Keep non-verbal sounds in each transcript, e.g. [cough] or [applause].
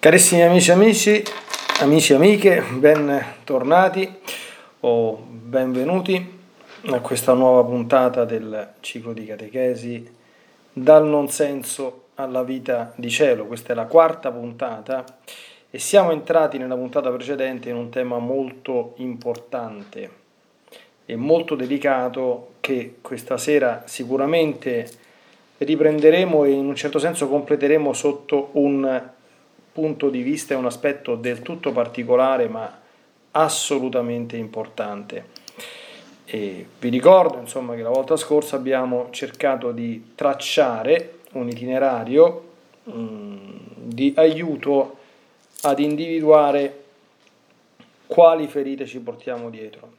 Carissimi amici e amici, amici e amiche, bentornati o benvenuti a questa nuova puntata del ciclo di catechesi dal non senso alla vita di cielo. Questa è la quarta puntata e siamo entrati nella puntata precedente in un tema molto importante e molto delicato che questa sera sicuramente riprenderemo e in un certo senso completeremo sotto un punto di vista è un aspetto del tutto particolare ma assolutamente importante. E vi ricordo insomma, che la volta scorsa abbiamo cercato di tracciare un itinerario mm, di aiuto ad individuare quali ferite ci portiamo dietro.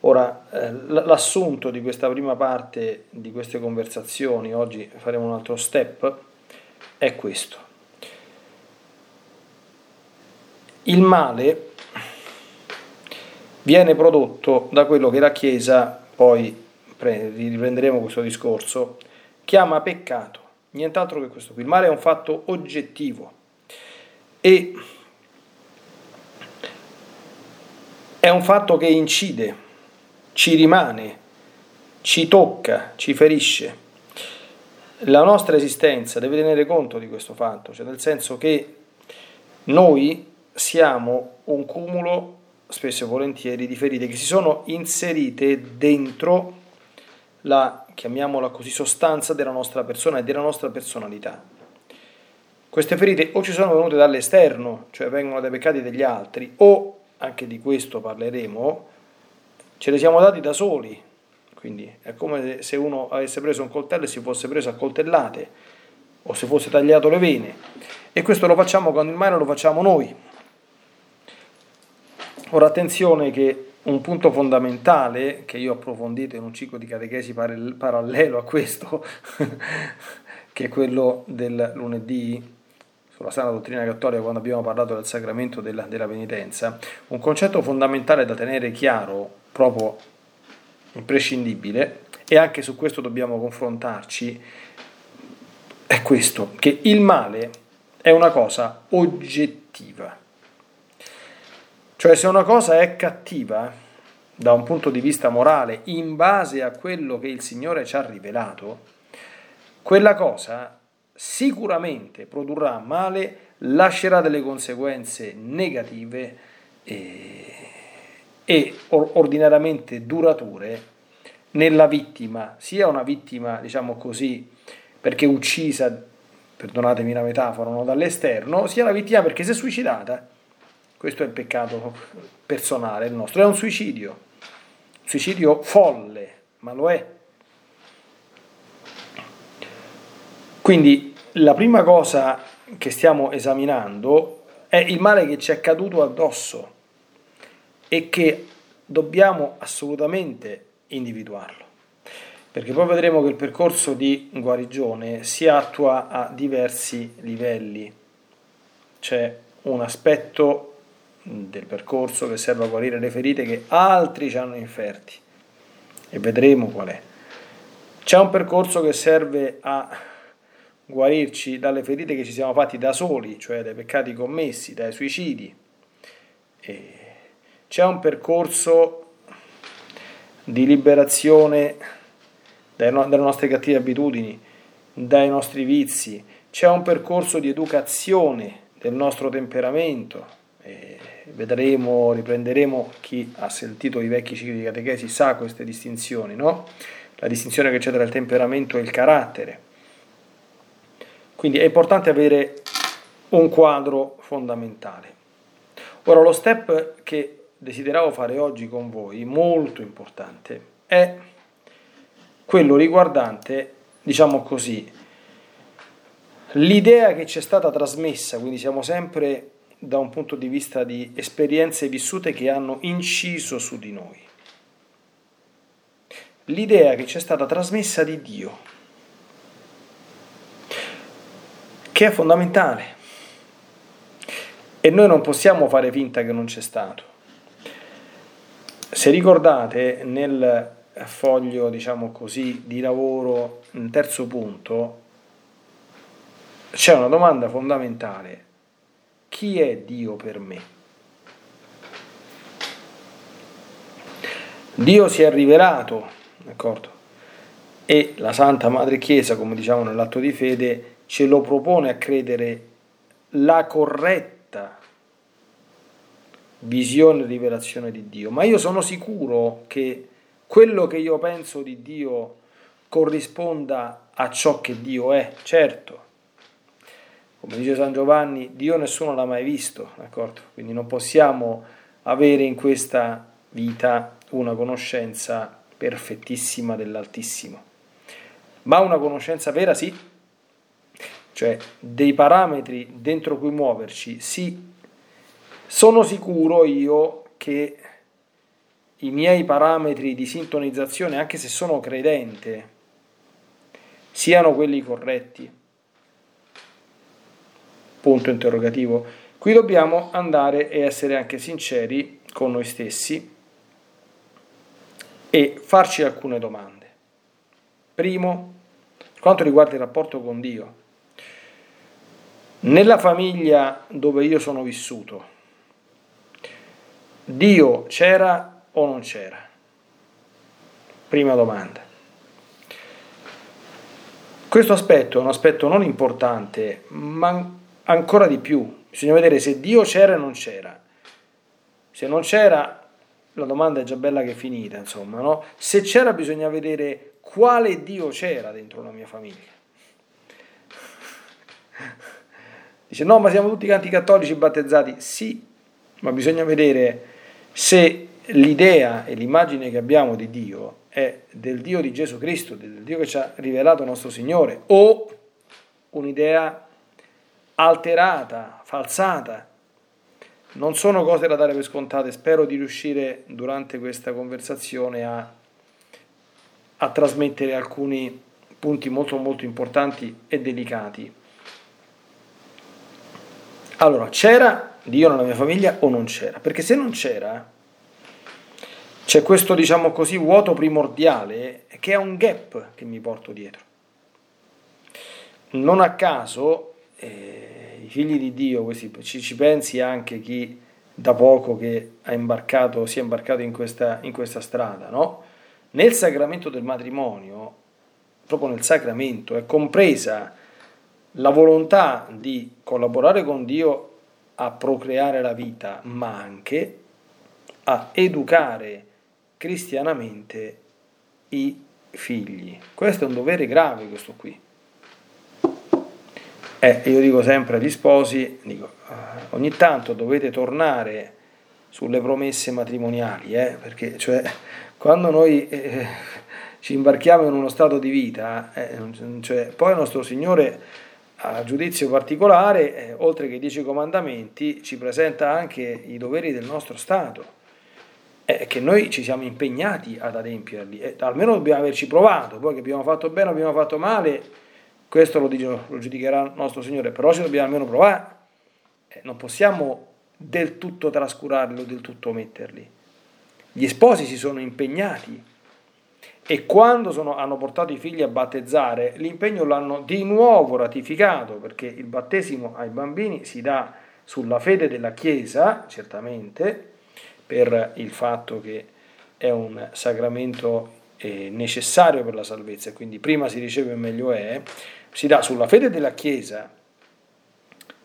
Ora, eh, l'assunto di questa prima parte di queste conversazioni, oggi faremo un altro step, è questo. Il male viene prodotto da quello che la Chiesa, poi riprenderemo questo discorso, chiama peccato, nient'altro che questo qui. Il male è un fatto oggettivo e è un fatto che incide, ci rimane, ci tocca, ci ferisce. La nostra esistenza deve tenere conto di questo fatto, cioè nel senso che noi siamo un cumulo, spesso e volentieri, di ferite che si sono inserite dentro la, chiamiamola così, sostanza della nostra persona e della nostra personalità. Queste ferite o ci sono venute dall'esterno, cioè vengono dai peccati degli altri, o, anche di questo parleremo, ce le siamo dati da soli. Quindi è come se uno avesse preso un coltello e si fosse preso a coltellate, o se fosse tagliato le vene. E questo lo facciamo quando il male lo facciamo noi. Ora attenzione che un punto fondamentale che io ho approfondito in un ciclo di catechesi parallelo a questo, [laughs] che è quello del lunedì sulla sana dottrina cattolica quando abbiamo parlato del sacramento della, della penitenza, un concetto fondamentale da tenere chiaro, proprio imprescindibile, e anche su questo dobbiamo confrontarci, è questo, che il male è una cosa oggettiva cioè se una cosa è cattiva da un punto di vista morale in base a quello che il Signore ci ha rivelato, quella cosa sicuramente produrrà male, lascerà delle conseguenze negative e, e ordinariamente durature nella vittima, sia una vittima, diciamo così, perché uccisa, perdonatemi la metafora, no, dall'esterno, sia una vittima perché si è suicidata questo è il peccato personale il nostro, è un suicidio, un suicidio folle, ma lo è. Quindi la prima cosa che stiamo esaminando è il male che ci è caduto addosso e che dobbiamo assolutamente individuarlo. Perché poi vedremo che il percorso di guarigione si attua a diversi livelli. C'è un aspetto del percorso che serve a guarire le ferite che altri ci hanno inferti e vedremo qual è. C'è un percorso che serve a guarirci dalle ferite che ci siamo fatti da soli, cioè dai peccati commessi, dai suicidi. E c'è un percorso di liberazione dalle nostre cattive abitudini, dai nostri vizi, c'è un percorso di educazione del nostro temperamento. E vedremo, riprenderemo, chi ha sentito i vecchi cicli di catechesi sa queste distinzioni, no? La distinzione che c'è tra il temperamento e il carattere. Quindi è importante avere un quadro fondamentale. Ora lo step che desideravo fare oggi con voi, molto importante, è quello riguardante, diciamo così, l'idea che ci è stata trasmessa, quindi siamo sempre da un punto di vista di esperienze vissute che hanno inciso su di noi. L'idea che ci è stata trasmessa di Dio, che è fondamentale. E noi non possiamo fare finta che non c'è stato. Se ricordate nel foglio, diciamo così, di lavoro, nel terzo punto, c'è una domanda fondamentale chi è Dio per me? Dio si è rivelato, d'accordo? E la Santa Madre Chiesa, come diciamo nell'atto di fede, ce lo propone a credere la corretta visione e rivelazione di Dio. Ma io sono sicuro che quello che io penso di Dio corrisponda a ciò che Dio è, certo. Come dice San Giovanni, Dio nessuno l'ha mai visto, d'accordo? Quindi non possiamo avere in questa vita una conoscenza perfettissima dell'Altissimo. Ma una conoscenza vera sì, cioè dei parametri dentro cui muoverci, sì, sono sicuro io che i miei parametri di sintonizzazione, anche se sono credente, siano quelli corretti. Punto interrogativo. Qui dobbiamo andare e essere anche sinceri con noi stessi e farci alcune domande. Primo, per quanto riguarda il rapporto con Dio, nella famiglia dove io sono vissuto, Dio c'era o non c'era? Prima domanda. Questo aspetto è un aspetto non importante, ma ancora di più. Bisogna vedere se Dio c'era o non c'era. Se non c'era, la domanda è già bella che è finita, insomma, no? Se c'era bisogna vedere quale Dio c'era dentro la mia famiglia. [laughs] Dice no, ma siamo tutti canti cattolici battezzati. Sì, ma bisogna vedere se l'idea e l'immagine che abbiamo di Dio è del Dio di Gesù Cristo, del Dio che ci ha rivelato nostro Signore, o un'idea alterata, falsata, non sono cose da dare per scontate, spero di riuscire durante questa conversazione a, a trasmettere alcuni punti molto molto importanti e delicati. Allora, c'era Dio nella mia famiglia o non c'era? Perché se non c'era, c'è questo, diciamo così, vuoto primordiale che è un gap che mi porto dietro. Non a caso, eh, i figli di Dio, questi, ci, ci, pensi anche chi da poco che ha imbarcato, si è imbarcato in questa, in questa strada, no? Nel sacramento del matrimonio, proprio nel sacramento, è compresa la volontà di collaborare con Dio a procreare la vita, ma anche a educare cristianamente i figli. Questo è un dovere grave, questo qui. Eh, io dico sempre agli sposi, dico, eh, ogni tanto dovete tornare sulle promesse matrimoniali, eh, perché cioè, quando noi eh, ci imbarchiamo in uno stato di vita, eh, cioè, poi il nostro Signore a giudizio particolare, eh, oltre che i dieci comandamenti, ci presenta anche i doveri del nostro Stato, che noi ci siamo impegnati ad adempierli, almeno dobbiamo averci provato, poi che abbiamo fatto bene o abbiamo fatto male, questo lo, giudicherà il nostro Signore, però ci dobbiamo almeno provare. Eh, non possiamo del tutto trascurarli o del tutto ometterli. Gli sposi si sono impegnati e quando sono, hanno portato i figli a battezzare, l'impegno l'hanno di nuovo ratificato, perché il battesimo ai bambini si dà sulla fede della Chiesa, certamente, per il fatto che è un sacramento eh, necessario per la salvezza, quindi prima si riceve meglio è, si dà sulla fede della Chiesa,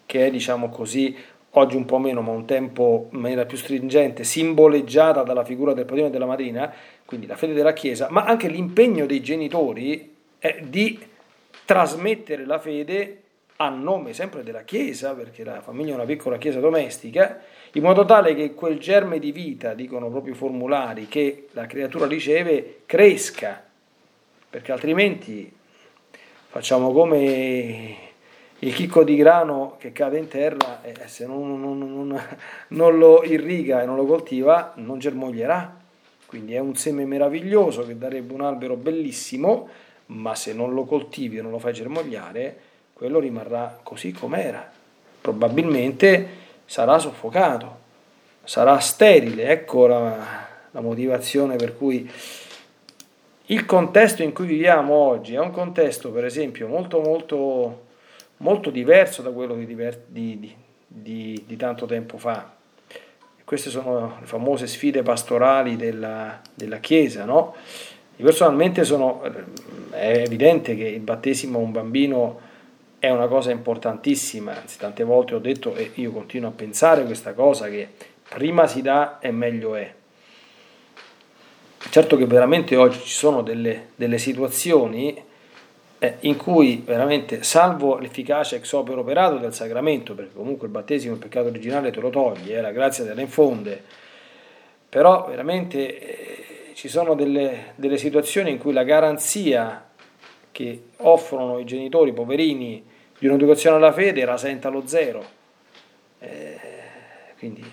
che è diciamo così, oggi un po' meno, ma un tempo in maniera più stringente, simboleggiata dalla figura del padrino e della madrina, quindi la fede della Chiesa, ma anche l'impegno dei genitori è di trasmettere la fede a nome sempre della Chiesa, perché la famiglia è una piccola Chiesa domestica, in modo tale che quel germe di vita, dicono proprio i formulari, che la creatura riceve, cresca, perché altrimenti facciamo come il chicco di grano che cade in terra e se non, non, non, non, lo irriga e non lo coltiva non germoglierà. Quindi è un seme meraviglioso che darebbe un albero bellissimo, ma se non lo coltivi e non lo fai germogliare, quello rimarrà così com'era. Probabilmente sarà soffocato, sarà sterile. Ecco la, la motivazione per cui il contesto in cui viviamo oggi è un contesto, per esempio, molto, molto, molto diverso da quello di, di, di, di, tanto tempo fa. Queste sono le famose sfide pastorali della, della Chiesa, no? Io personalmente sono, è evidente che il battesimo a un bambino è una cosa importantissima, anzi tante volte ho detto e io continuo a pensare questa cosa che prima si dà e meglio è. Certo che veramente oggi ci sono delle, delle situazioni eh, in cui veramente, salvo l'efficacia ex opera operato del sacramento, perché comunque il battesimo, il peccato originale te lo toglie, eh, la grazia te la infonde, però veramente eh, ci sono delle, delle situazioni in cui la garanzia che offrono i genitori poverini di un'educazione alla fede rasenta lo zero. Eh, quindi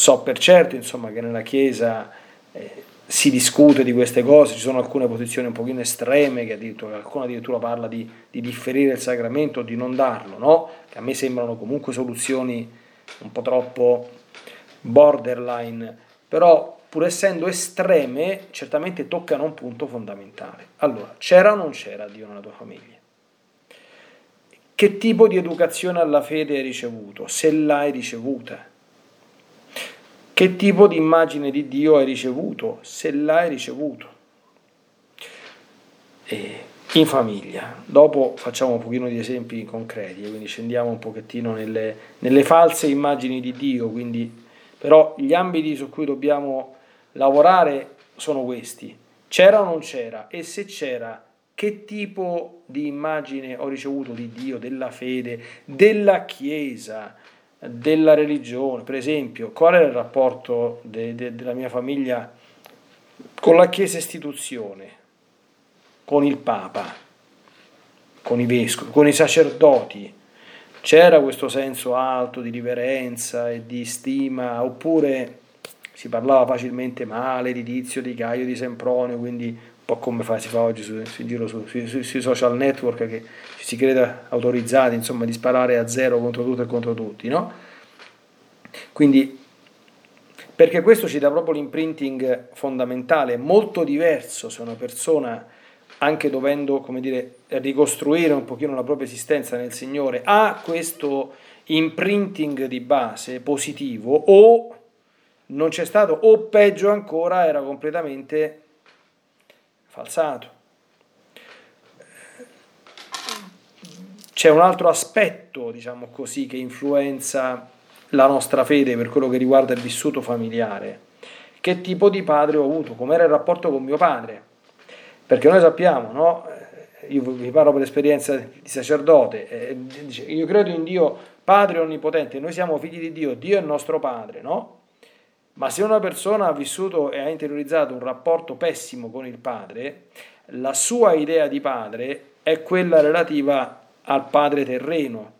so per certo insomma, che nella Chiesa eh, si discute di queste cose, ci sono alcune posizioni un pochino estreme, che addirittura, qualcuno addirittura parla di, di differire il sacramento, di non darlo, no? che a me sembrano comunque soluzioni un po' troppo borderline, però pur essendo estreme, certamente toccano un punto fondamentale. Allora, c'era o non c'era Dio nella tua famiglia? Che tipo di educazione alla fede hai ricevuto? Se l'hai ricevuta? Che tipo di immagine di Dio hai ricevuto? Se l'hai ricevuto. E in famiglia. Dopo facciamo un pochino di esempi concreti, quindi scendiamo un pochettino nelle, nelle false immagini di Dio, quindi, però gli ambiti su cui dobbiamo lavorare sono questi. C'era o non c'era? E se c'era, che tipo di immagine ho ricevuto di Dio, della fede, della Chiesa? Della religione, per esempio, qual è il rapporto de, de, della mia famiglia con la Chiesa istituzione, con il Papa, con i vescovi, con i sacerdoti? C'era questo senso alto di riverenza e di stima, oppure si parlava facilmente male di Tizio, di Caio, di Sempronio, quindi po' come fa, si fa oggi su, su, giro su, su, sui social network che ci si crede autorizzati insomma, di sparare a zero contro tutto e contro tutti, no? Quindi, perché questo ci dà proprio l'imprinting fondamentale, molto diverso se una persona, anche dovendo, come dire, ricostruire un pochino la propria esistenza nel Signore, ha questo imprinting di base positivo o non c'è stato, o peggio ancora era completamente falsato. C'è un altro aspetto, diciamo così, che influenza la nostra fede per quello che riguarda il vissuto familiare. Che tipo di padre ho avuto? Com'era il rapporto con mio padre? Perché noi sappiamo, no? Io vi parlo per esperienza di sacerdote, eh, io credo in Dio Padre Onnipotente, noi siamo figli di Dio, Dio è il nostro Padre, no? Ma se una persona ha vissuto e ha interiorizzato un rapporto pessimo con il padre, la sua idea di padre è quella relativa al padre terreno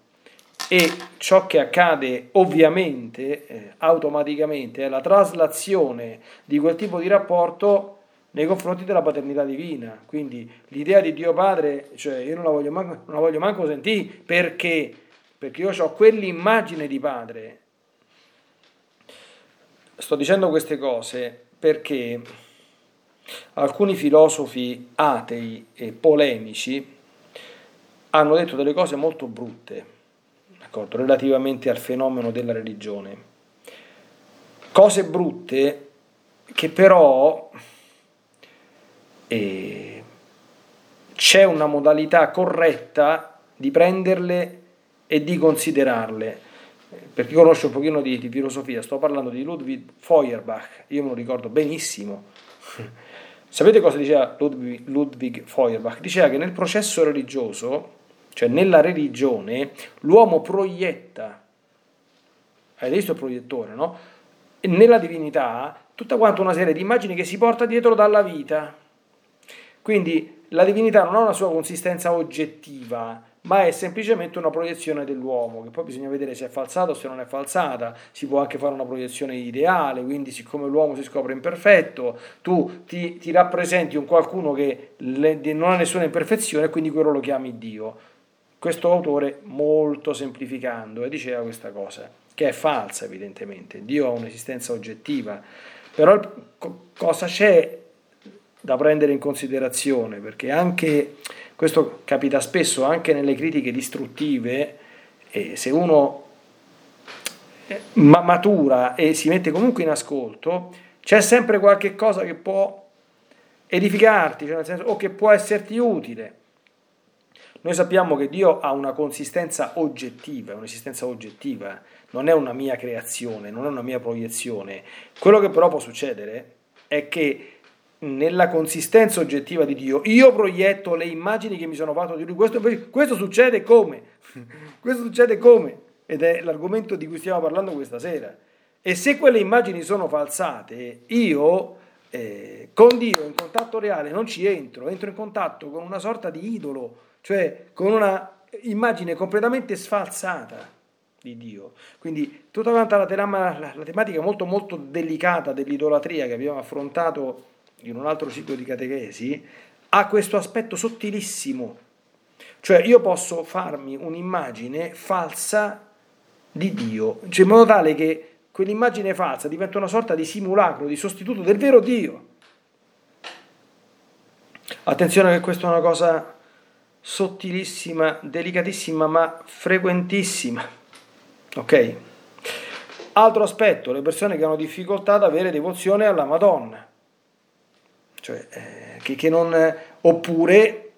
e ciò che accade ovviamente, eh, automaticamente, è la traslazione di quel tipo di rapporto nei confronti della paternità divina. Quindi l'idea di Dio Padre, cioè io non la voglio manco, la voglio manco sentire perché? Perché io ho quell'immagine di padre Sto dicendo queste cose perché alcuni filosofi atei e polemici hanno detto delle cose molto brutte relativamente al fenomeno della religione. Cose brutte che però eh, c'è una modalità corretta di prenderle e di considerarle per chi conosce un pochino di, di, filosofia, sto parlando di Ludwig Feuerbach, io me lo ricordo benissimo. Sapete cosa diceva Ludwig, Ludwig Feuerbach? Diceva che nel processo religioso, cioè nella religione, l'uomo proietta, hai visto il proiettore, no? E nella divinità, tutta quanta una serie di immagini che si porta dietro dalla vita. Quindi la divinità non ha una sua consistenza oggettiva, ma è semplicemente una proiezione dell'uomo, che poi bisogna vedere se è falsata o se non è falsata, si può anche fare una proiezione ideale, quindi siccome l'uomo si scopre imperfetto, tu ti, ti rappresenti un qualcuno che le, non ha nessuna imperfezione e quindi quello lo chiami Dio. Questo autore, molto semplificando, diceva questa cosa, che è falsa evidentemente, Dio ha un'esistenza oggettiva, però cosa c'è da prendere in considerazione? Perché anche questo capita spesso anche nelle critiche distruttive, e se uno eh, matura e si mette comunque in ascolto, c'è sempre qualche cosa che può edificarti, cioè senso, o che può esserti utile. Noi sappiamo che Dio ha una consistenza oggettiva, un'esistenza oggettiva, non è una mia creazione, non è una mia proiezione. Quello che però può succedere è che nella consistenza oggettiva di Dio, io proietto le immagini che mi sono fatto di Lui. Questo, questo succede come? [laughs] questo succede come? Ed è l'argomento di cui stiamo parlando questa sera. E se quelle immagini sono falsate, io eh, con Dio in contatto reale non ci entro, entro in contatto con una sorta di idolo, cioè con una immagine completamente sfalsata di Dio. Quindi tutta la, la, la tematica molto molto delicata dell'idolatria che abbiamo affrontato in un altro ciclo di catechesi, ha questo aspetto sottilissimo. Cioè io posso farmi un'immagine falsa di Dio, cioè in modo tale che quell'immagine falsa diventa una sorta di simulacro, di sostituto del vero Dio. Attenzione che questa è una cosa sottilissima, delicatissima, ma frequentissima. Ok? Altro aspetto, le persone che hanno difficoltà ad avere devozione alla Madonna. Cioè, eh, che, che non, oppure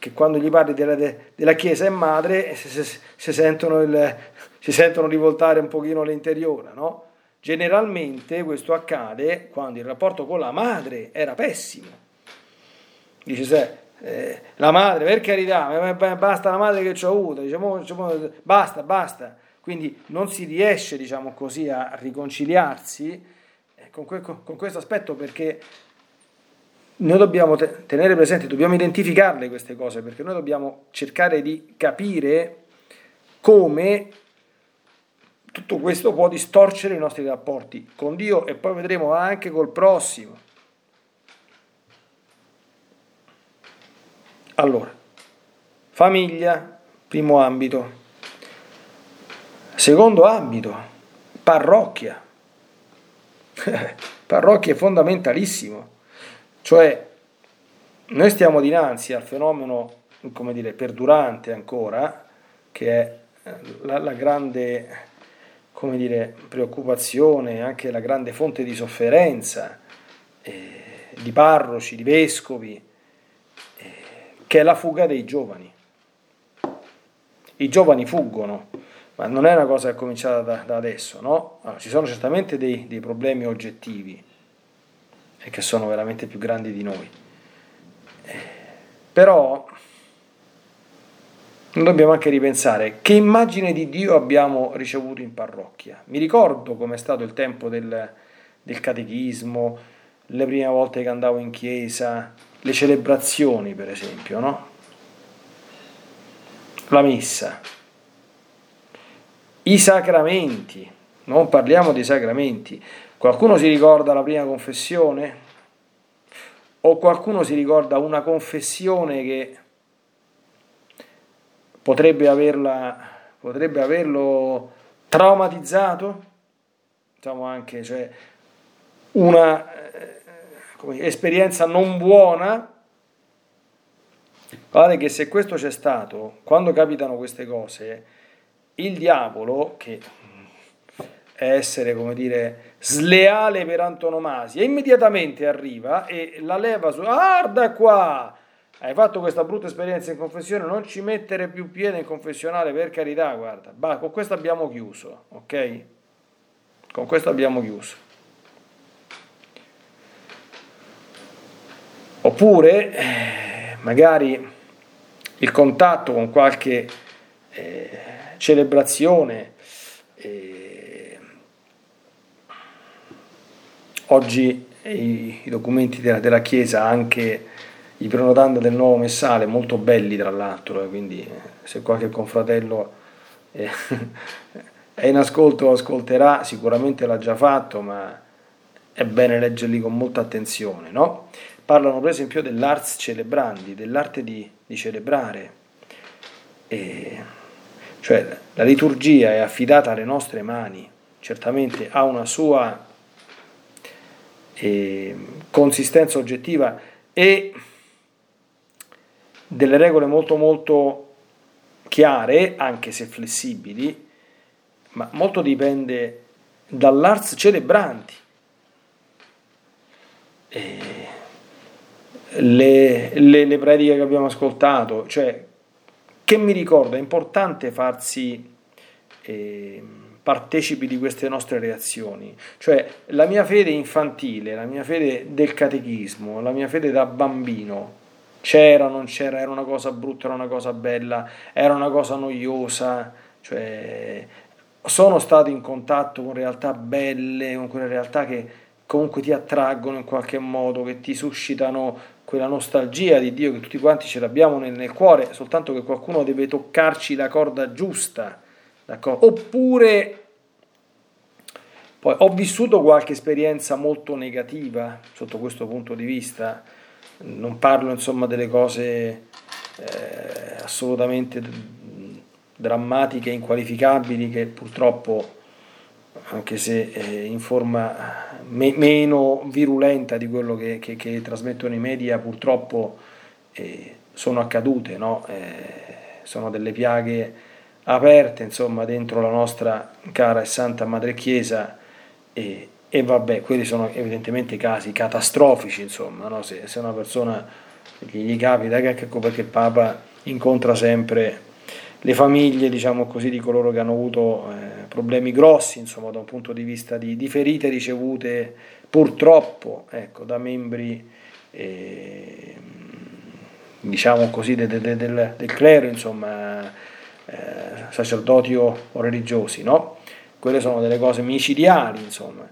che quando gli parli della, della Chiesa è madre si, si, si, sentono il, si, sentono rivoltare un pochino l'interiore, no? Generalmente questo accade quando il rapporto con la madre era pessimo. Dice, se, eh, la madre, per carità, basta la madre che ci ho avuto, diciamo, diciamo, basta, basta. Quindi non si riesce, diciamo così, a riconciliarsi eh, con, que, con questo aspetto perché noi dobbiamo tenere presente, dobbiamo identificarle queste cose, perché noi dobbiamo cercare di capire come tutto questo può distorcere i nostri rapporti con Dio e poi vedremo anche col prossimo. Allora, famiglia, primo ambito. Secondo ambito, parrocchia. [laughs] parrocchia è fondamentalissimo. Cioè, noi stiamo dinanzi al fenomeno, come dire, perdurante ancora, che è eh, la, la grande, come dire, preoccupazione, anche la grande fonte di sofferenza eh, di parroci, di vescovi, eh, che è la fuga dei giovani. I giovani fuggono, ma non è una cosa che è cominciata da, da adesso, no? Allora, ci sono certamente dei, dei problemi oggettivi, e che sono veramente più grandi di noi. Però dobbiamo anche ripensare che immagine di Dio abbiamo ricevuto in parrocchia. Mi ricordo com'è stato il tempo del, del catechismo, le prime volte che andavo in chiesa, le celebrazioni per esempio, no? La messa, i sacramenti, non parliamo dei sacramenti, Qualcuno si ricorda la prima confessione? O qualcuno si ricorda una confessione che potrebbe, averla, potrebbe averlo traumatizzato? Diciamo anche, cioè, una eh, esperienza non buona. Guardate che se questo c'è stato, quando capitano queste cose, il diavolo, che è essere, come dire, sleale per antonomasia, immediatamente arriva e la leva su, guarda qua, hai fatto questa brutta esperienza in confessione, non ci mettere più piede in confessionale, per carità, guarda, bah, con questo abbiamo chiuso, ok? Con questo abbiamo chiuso. Oppure, eh, magari il contatto con qualche eh, celebrazione eh, Oggi i, i documenti della, della, Chiesa, anche i prenotanda del nuovo messale, molto belli tra l'altro, eh, quindi eh, se qualche confratello è, [laughs] è in ascolto o ascolterà, sicuramente l'ha già fatto, ma è bene leggerli con molta attenzione. No? Parlano per esempio dell'ars celebrandi, dell'arte di, di celebrare. E, cioè la liturgia è affidata alle nostre mani, certamente ha una sua eh, consistenza oggettiva e delle regole molto molto chiare, anche se flessibili, ma molto dipende dall'ars celebranti. E le, le, le prediche che abbiamo ascoltato, cioè che mi ricorda, è importante farsi eh, partecipi di queste nostre reazioni, cioè la mia fede infantile, la mia fede del catechismo, la mia fede da bambino, c'era, non c'era, era una cosa brutta, era una cosa bella, era una cosa noiosa, cioè sono stato in contatto con realtà belle, con quelle realtà che comunque ti attraggono in qualche modo, che ti suscitano quella nostalgia di Dio che tutti quanti ce l'abbiamo nel, nel cuore, soltanto che qualcuno deve toccarci la corda giusta. D'accordo? Oppure poi ho vissuto qualche esperienza molto negativa sotto questo punto di vista, non parlo insomma delle cose eh, assolutamente drammatiche, inqualificabili che purtroppo anche se eh, in forma me- meno virulenta di quello che, che, che, trasmettono i media, purtroppo eh, sono accadute, no? eh, sono delle piaghe aperte insomma, dentro la nostra cara e santa madre Chiesa e, e vabbè, quelli sono evidentemente casi catastrofici, insomma, no? se, se una persona gli capita, ecco perché il Papa incontra sempre le famiglie, diciamo così, di coloro che hanno avuto eh, problemi grossi, insomma, da un punto di vista di, di ferite ricevute purtroppo ecco, da membri, eh, diciamo così, de, de, de, del, del, clero, insomma, eh, sacerdoti o, o religiosi, no? Quelle sono delle cose micidiali, insomma.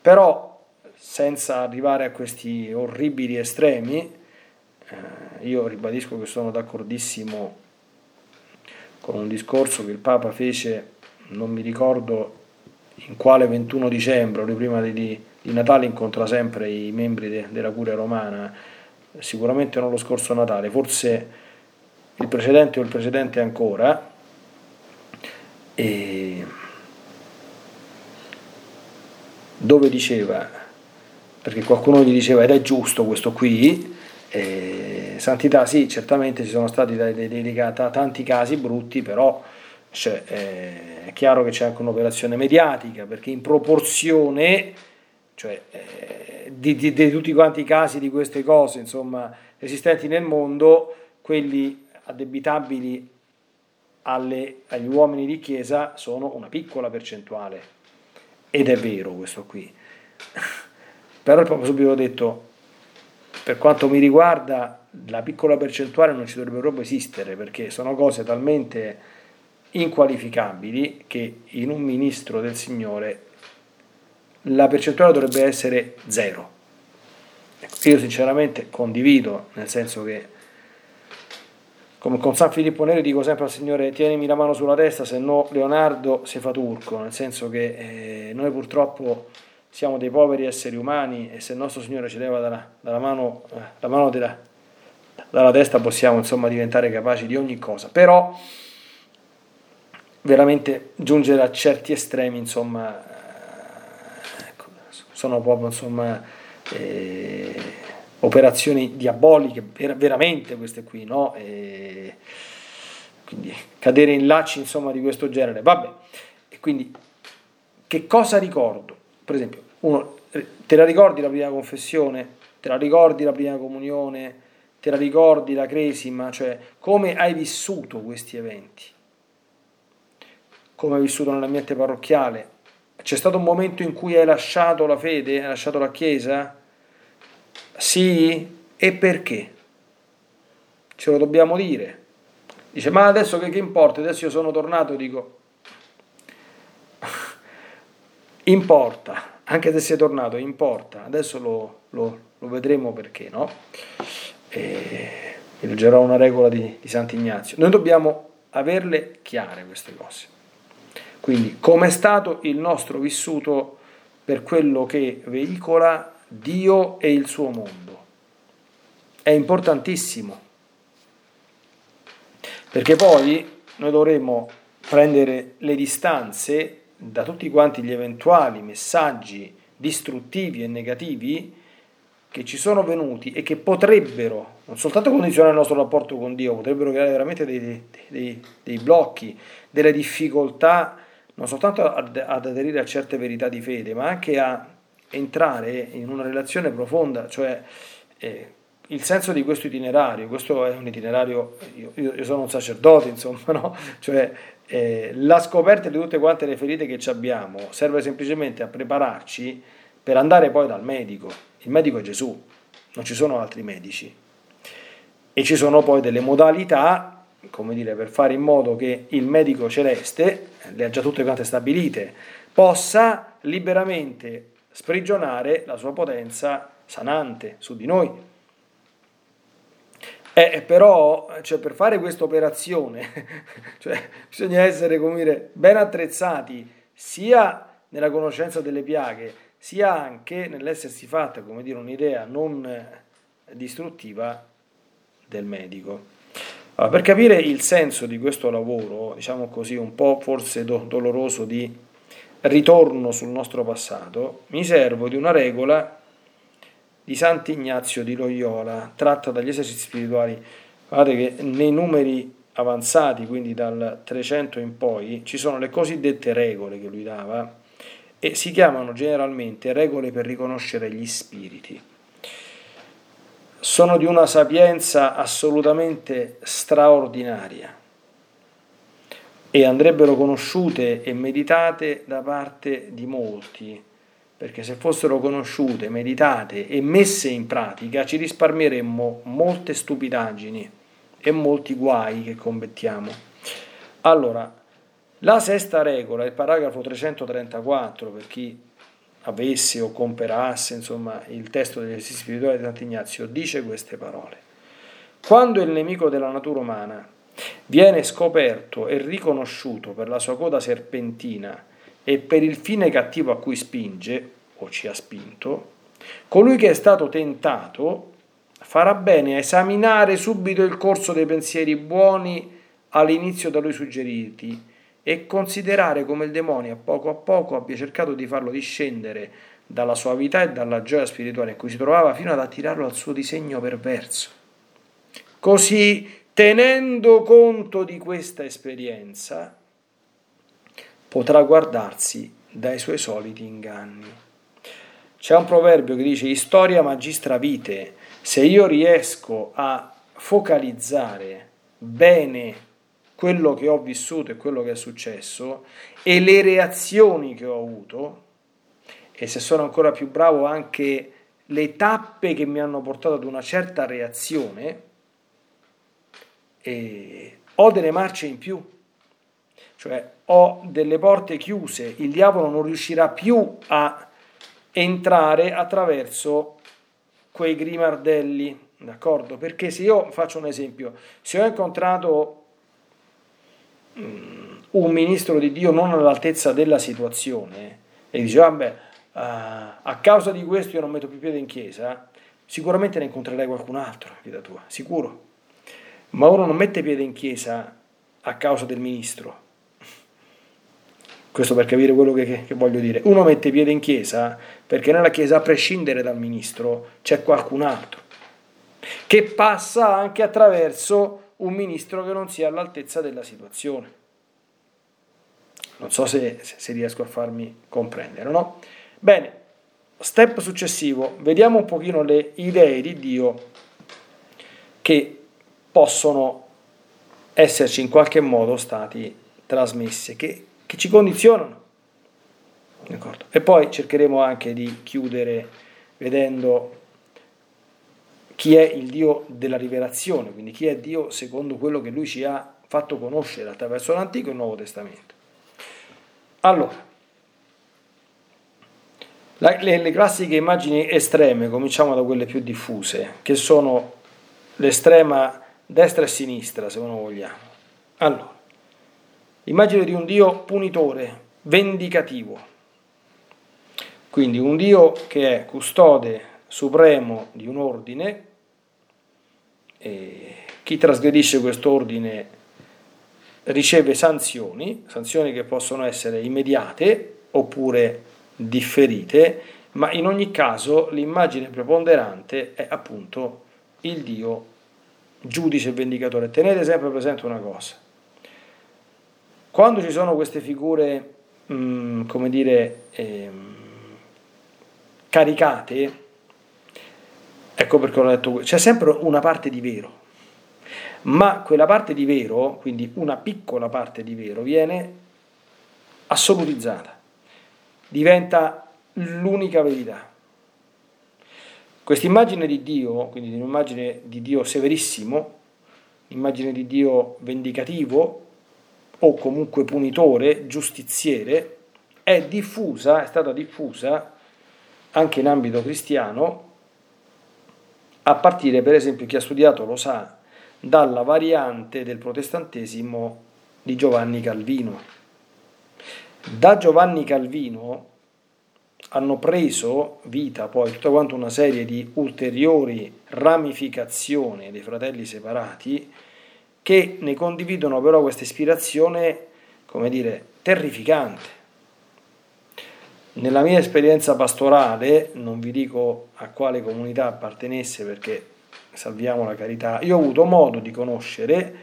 Però senza arrivare a questi orribili estremi, eh, io ribadisco che sono d'accordissimo con un discorso che il Papa fece, non mi ricordo in quale 21 dicembre, prima di, di, Natale, incontra sempre i membri de, della Curia Romana, sicuramente non lo scorso Natale, forse il precedente o il precedente ancora, e dove diceva, perché qualcuno gli diceva ed è giusto questo qui, eh, santità sì, certamente ci sono stati dei, dei, tanti casi brutti, però cioè, eh, è chiaro che c'è anche un'operazione mediatica, perché in proporzione cioè, eh, di, di, di, tutti quanti i casi di queste cose insomma, esistenti nel mondo, quelli addebitabili alle, agli uomini di chiesa sono una piccola percentuale. Ed è vero questo qui. Però il Papa subito ha detto, per quanto mi riguarda, la piccola percentuale non ci dovrebbe proprio esistere perché sono cose talmente inqualificabili che in un ministro del Signore la percentuale dovrebbe essere zero. Ecco, io sinceramente condivido, nel senso che come con San Filippo Neri dico sempre al Signore tienimi la mano sulla testa, se no Leonardo si fa turco, nel senso che eh, noi purtroppo siamo dei poveri esseri umani e se il nostro Signore ci leva dalla, dalla mano, eh, la mano della, dalla testa possiamo insomma diventare capaci di ogni cosa, però veramente giungere a certi estremi insomma eh, ecco, sono proprio insomma eh, operazioni diaboliche veramente queste qui no? E quindi cadere in lacci insomma di questo genere vabbè e quindi che cosa ricordo per esempio, uno, te la ricordi la prima confessione? Te la ricordi la prima comunione? Te la ricordi la cresima? Cioè, come hai vissuto questi eventi? Come hai vissuto nell'ambiente parrocchiale? C'è stato un momento in cui hai lasciato la fede, hai lasciato la Chiesa? Sì? E perché? Ce lo dobbiamo dire. Dice, ma adesso che, che importa? Adesso io sono tornato, dico, [laughs] importa, anche se sei tornato, importa, adesso lo, lo, lo vedremo perché, no? E vi leggerò una regola di, di Sant'Ignazio. Noi dobbiamo averle chiare queste cose. Quindi, com'è stato il nostro vissuto per quello che veicola Dio e il suo mondo? È importantissimo, perché poi noi dovremo prendere le distanze da tutti quanti gli eventuali messaggi distruttivi e negativi che ci sono venuti e che potrebbero non soltanto condizionare il nostro rapporto con Dio, potrebbero creare veramente dei, dei, dei blocchi, delle difficoltà, non soltanto ad, ad, aderire a certe verità di fede, ma anche a entrare in una relazione profonda, cioè eh, il senso di questo itinerario, questo è un itinerario, io, io sono un sacerdote, insomma, no? cioè eh, la scoperta di tutte quante le ferite che abbiamo serve semplicemente a prepararci per andare poi dal medico. Il medico è Gesù, non ci sono altri medici. E ci sono poi delle modalità, come dire, per fare in modo che il medico celeste, le ha già tutte quante stabilite, possa liberamente sprigionare la sua potenza sanante su di noi. Eh, però, cioè, per fare questa operazione, [laughs] cioè, bisogna essere, dire, ben attrezzati sia nella conoscenza delle piaghe, sia anche nell'essersi fatta, dire, un'idea non distruttiva del medico. Allora, per capire il senso di questo lavoro, diciamo così, un po' forse do- doloroso di ritorno sul nostro passato, mi servo di una regola di Sant'Ignazio di Loyola, tratta dagli esercizi spirituali. Guardate che nei numeri avanzati, quindi dal 300 in poi, ci sono le cosiddette regole che lui dava, e si chiamano generalmente regole per riconoscere gli spiriti. Sono di una sapienza assolutamente straordinaria e andrebbero conosciute e meditate da parte di molti, perché se fossero conosciute, meditate e messe in pratica ci risparmieremmo molte stupidaggini e molti guai che commettiamo. Allora, la sesta regola, il paragrafo 334, per chi avesse o comperasse insomma, il testo degli esercizi spirituali di Sant'Ignazio, dice queste parole. Quando il nemico della natura umana viene scoperto e riconosciuto per la sua coda serpentina e per il fine cattivo a cui spinge o ci ha spinto, colui che è stato tentato farà bene a esaminare subito il corso dei pensieri buoni all'inizio da lui suggeriti e considerare come il demonio a poco a poco abbia cercato di farlo discendere dalla suavità e dalla gioia spirituale in cui si trovava fino ad attirarlo al suo disegno perverso. Così, tenendo conto di questa esperienza, potrà guardarsi dai suoi soliti inganni. C'è un proverbio che dice Historia magistra vite, se io riesco a focalizzare bene quello che ho vissuto e quello che è successo e le reazioni che ho avuto e se sono ancora più bravo anche le tappe che mi hanno portato ad una certa reazione, e ho delle marce in più, cioè ho delle porte chiuse, il diavolo non riuscirà più a entrare attraverso quei grimardelli, d'accordo? Perché se io faccio un esempio, se ho incontrato Mm, un ministro di Dio non all'altezza della situazione e dice vabbè uh, a causa di questo io non metto più piede in chiesa sicuramente ne incontrerai qualcun altro vita tua sicuro ma uno non mette piede in chiesa a causa del ministro questo per capire quello che, che voglio dire uno mette piede in chiesa perché nella chiesa a prescindere dal ministro c'è qualcun altro che passa anche attraverso un ministro che non sia all'altezza della situazione. Non so se, se riesco a farmi comprendere, no? Bene, step successivo, vediamo un pochino le idee di Dio che possono esserci in qualche modo stati trasmesse, che, che ci condizionano. D'accordo? E poi cercheremo anche di chiudere vedendo chi è il Dio della rivelazione, quindi chi è Dio secondo quello che lui ci ha fatto conoscere attraverso l'Antico e il Nuovo Testamento. Allora, le, le, classiche immagini estreme, cominciamo da quelle più diffuse, che sono l'estrema destra e sinistra, se uno vogliamo. Allora, l'immagine di un Dio punitore, vendicativo, quindi un Dio che è custode supremo di un ordine e chi trasgredisce questo ordine riceve sanzioni, sanzioni che possono essere immediate oppure differite, ma in ogni caso l'immagine preponderante è appunto il Dio giudice e vendicatore. Tenete sempre presente una cosa, quando ci sono queste figure, mh, mm, come dire, ehm, caricate, ecco perché ho detto, c'è sempre una parte di vero, ma quella parte di vero, quindi una piccola parte di vero, viene assolutizzata, diventa l'unica verità. Questa immagine di Dio, quindi un'immagine di Dio severissimo, immagine di Dio vendicativo o comunque punitore, giustiziere, è diffusa, è stata diffusa anche in ambito cristiano, a partire per esempio chi ha studiato lo sa, dalla variante del protestantesimo di Giovanni Calvino. Da Giovanni Calvino hanno preso vita poi tutta quanta una serie di ulteriori ramificazioni dei fratelli separati che ne condividono però questa ispirazione, come dire, terrificante. Nella mia esperienza pastorale, non vi dico a quale comunità appartenesse perché salviamo la carità, io ho avuto modo di conoscere,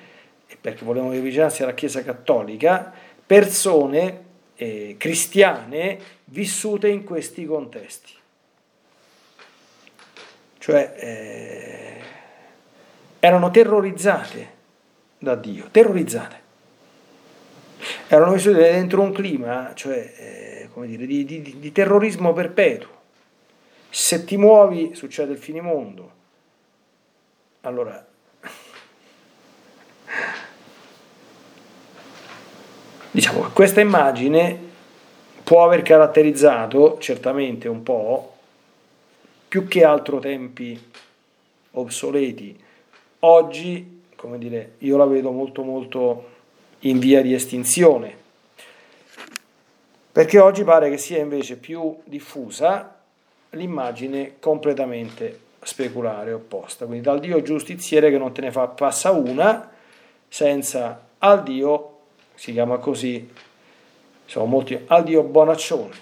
perché volevo avvicinarsi alla Chiesa Cattolica, persone eh, cristiane vissute in questi contesti. Cioè eh, erano terrorizzate da Dio, terrorizzate. Erano vissute dentro un clima, cioè, eh, come dire, di, di, di terrorismo perpetuo. Se ti muovi succede il finimondo allora, [laughs] diciamo che questa immagine può aver caratterizzato certamente un po' più che altro tempi obsoleti. Oggi, come dire, io la vedo molto molto in via di estinzione, perché oggi pare che sia invece più diffusa l'immagine completamente speculare opposta. Quindi dal Dio giustiziere che non te ne fa passa una, senza al Dio, si chiama così, sono molti, al Dio bonaccione,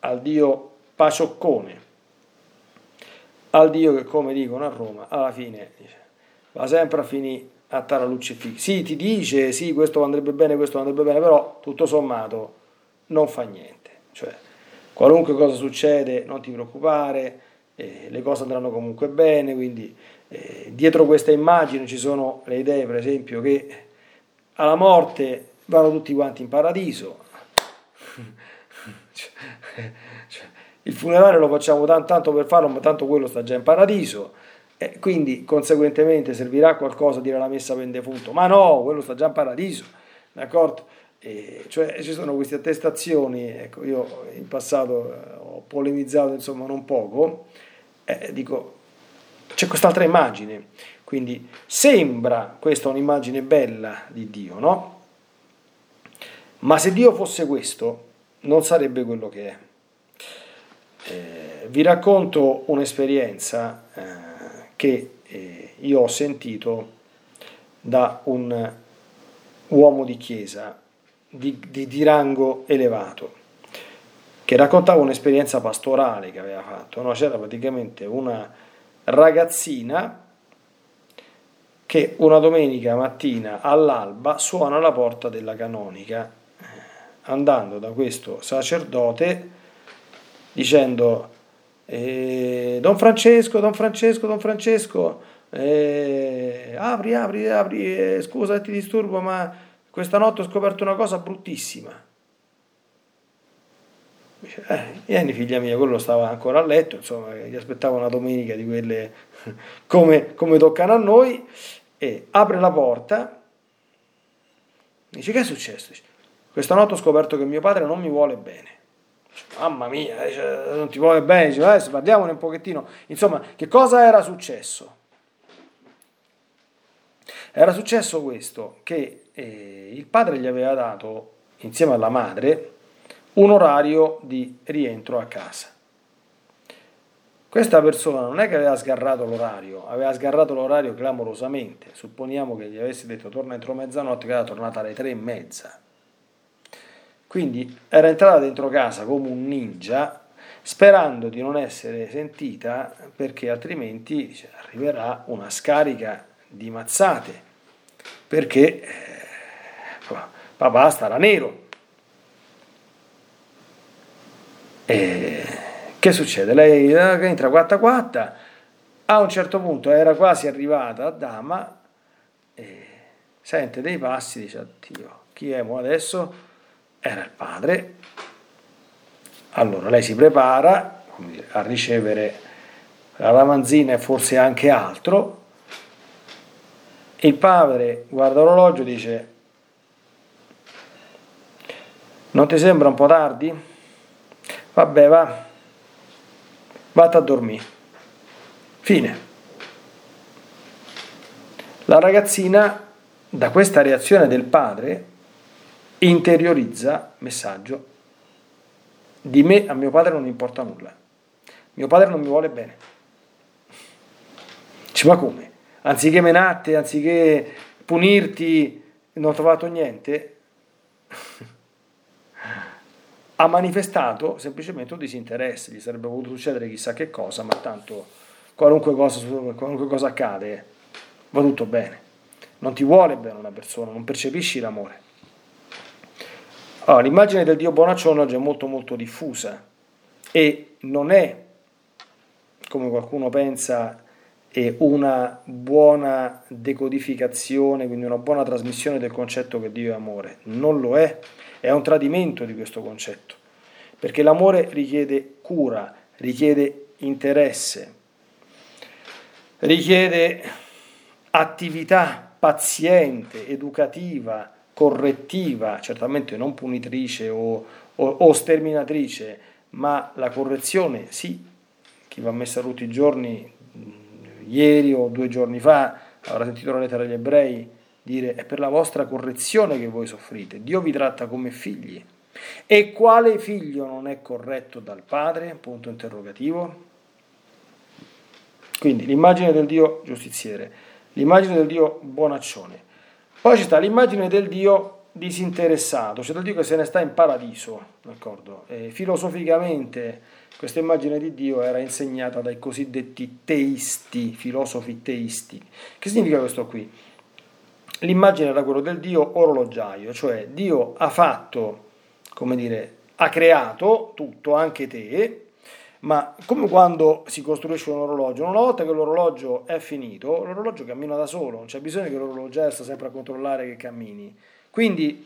al Dio pacioccone, al Dio che come dicono a Roma, alla fine dice, va sempre a finire a taralucci fighi. Sì, ti dice, sì, questo andrebbe bene, questo andrebbe bene, però tutto sommato non fa niente. Cioè, qualunque cosa succede, non ti preoccupare, eh, le cose andranno comunque bene, quindi eh, dietro questa immagine ci sono le idee, per esempio, che alla morte vanno tutti quanti in paradiso. [laughs] cioè, il funerale lo facciamo tanto, tanto per farlo, ma tanto quello sta già in paradiso. E quindi conseguentemente servirà qualcosa dire la messa per defunto, ma no, quello sta già in paradiso, d'accordo? E cioè ci sono queste attestazioni, ecco, io in passato eh, ho polemizzato insomma non poco, eh, dico, c'è quest'altra immagine, quindi sembra questa un'immagine bella di Dio, no? Ma se Dio fosse questo, non sarebbe quello che è. Eh, vi racconto un'esperienza eh, che eh, io ho sentito da un uomo di chiesa di, di, di rango elevato, che raccontava un'esperienza pastorale che aveva fatto. No? C'era praticamente una ragazzina che una domenica mattina all'alba suona la porta della canonica, andando da questo sacerdote dicendo eh, Don Francesco, Don Francesco, Don Francesco, eh, apri, apri, apri, eh, scusa ti disturbo, ma questa notte ho scoperto una cosa bruttissima. Eh, vieni figlia mia, quello stava ancora a letto, insomma, gli aspettava una domenica di quelle [laughs] come, come toccano a noi, e apre la porta, dice che è successo? Questa notte ho scoperto che mio padre non mi vuole bene. Mamma mia, dice, non ti vuole bene, dice, adesso parliamone un pochettino. Insomma, che cosa era successo? Era successo questo, che eh, il padre gli aveva dato, insieme alla madre, un orario di rientro a casa. Questa persona non è che aveva sgarrato l'orario, aveva sgarrato l'orario clamorosamente. Supponiamo che gli avesse detto torna entro mezzanotte, che era tornata alle tre e mezza. Quindi era entrata dentro casa come un ninja, sperando di non essere sentita perché altrimenti dice, arriverà una scarica di mazzate, perché eh, papà starà nero. E che succede? Lei eh, entra quatta quatta, a un certo punto era quasi arrivata a dama e sente dei passi, dice addio, chi è adesso? Era il padre. Allora lei si prepara a ricevere la ramanzina e forse anche altro. Il padre guarda l'orologio e dice, non ti sembra un po' tardi? Vabbè, va, vatti a dormire. Fine. La ragazzina, da questa reazione del padre, interiorizza messaggio. Di me a mio padre non importa nulla. Mio padre non mi vuole bene. Dice, ma come? Anziché menarti, anziché punirti, non ho trovato niente? [laughs] ha manifestato semplicemente un disinteresse, gli sarebbe potuto succedere chissà che cosa, ma tanto qualunque cosa, qualunque cosa accade va tutto bene. Non ti vuole bene una persona, non percepisci l'amore. Allora, l'immagine del Dio bonaccione oggi è molto molto diffusa e non è, come qualcuno pensa, una buona decodificazione, quindi una buona trasmissione del concetto che Dio è amore. Non lo è è un tradimento di questo concetto, perché l'amore richiede cura, richiede interesse, richiede attività paziente, educativa, correttiva, certamente non punitrice o, o, o sterminatrice, ma la correzione sì, chi va messa tutti i giorni, ieri o due giorni fa, avrà sentito la lettera agli ebrei, dire è per la vostra correzione che voi soffrite. Dio vi tratta come figli. E quale figlio non è corretto dal padre? Punto interrogativo. Quindi l'immagine del Dio giustiziere, l'immagine del Dio buonaccione. Poi ci sta l'immagine del Dio disinteressato, cioè del Dio che se ne sta in paradiso, d'accordo? E filosoficamente questa immagine di Dio era insegnata dai cosiddetti teisti, filosofi teisti. Che significa questo qui? l'immagine era quella del dio orologiaio, cioè Dio ha fatto, come dire, ha creato tutto, anche te, ma come quando si costruisce un orologio, una volta che l'orologio è finito, l'orologio cammina da solo, non c'è bisogno che l'orologiaio sta sempre a controllare che cammini. Quindi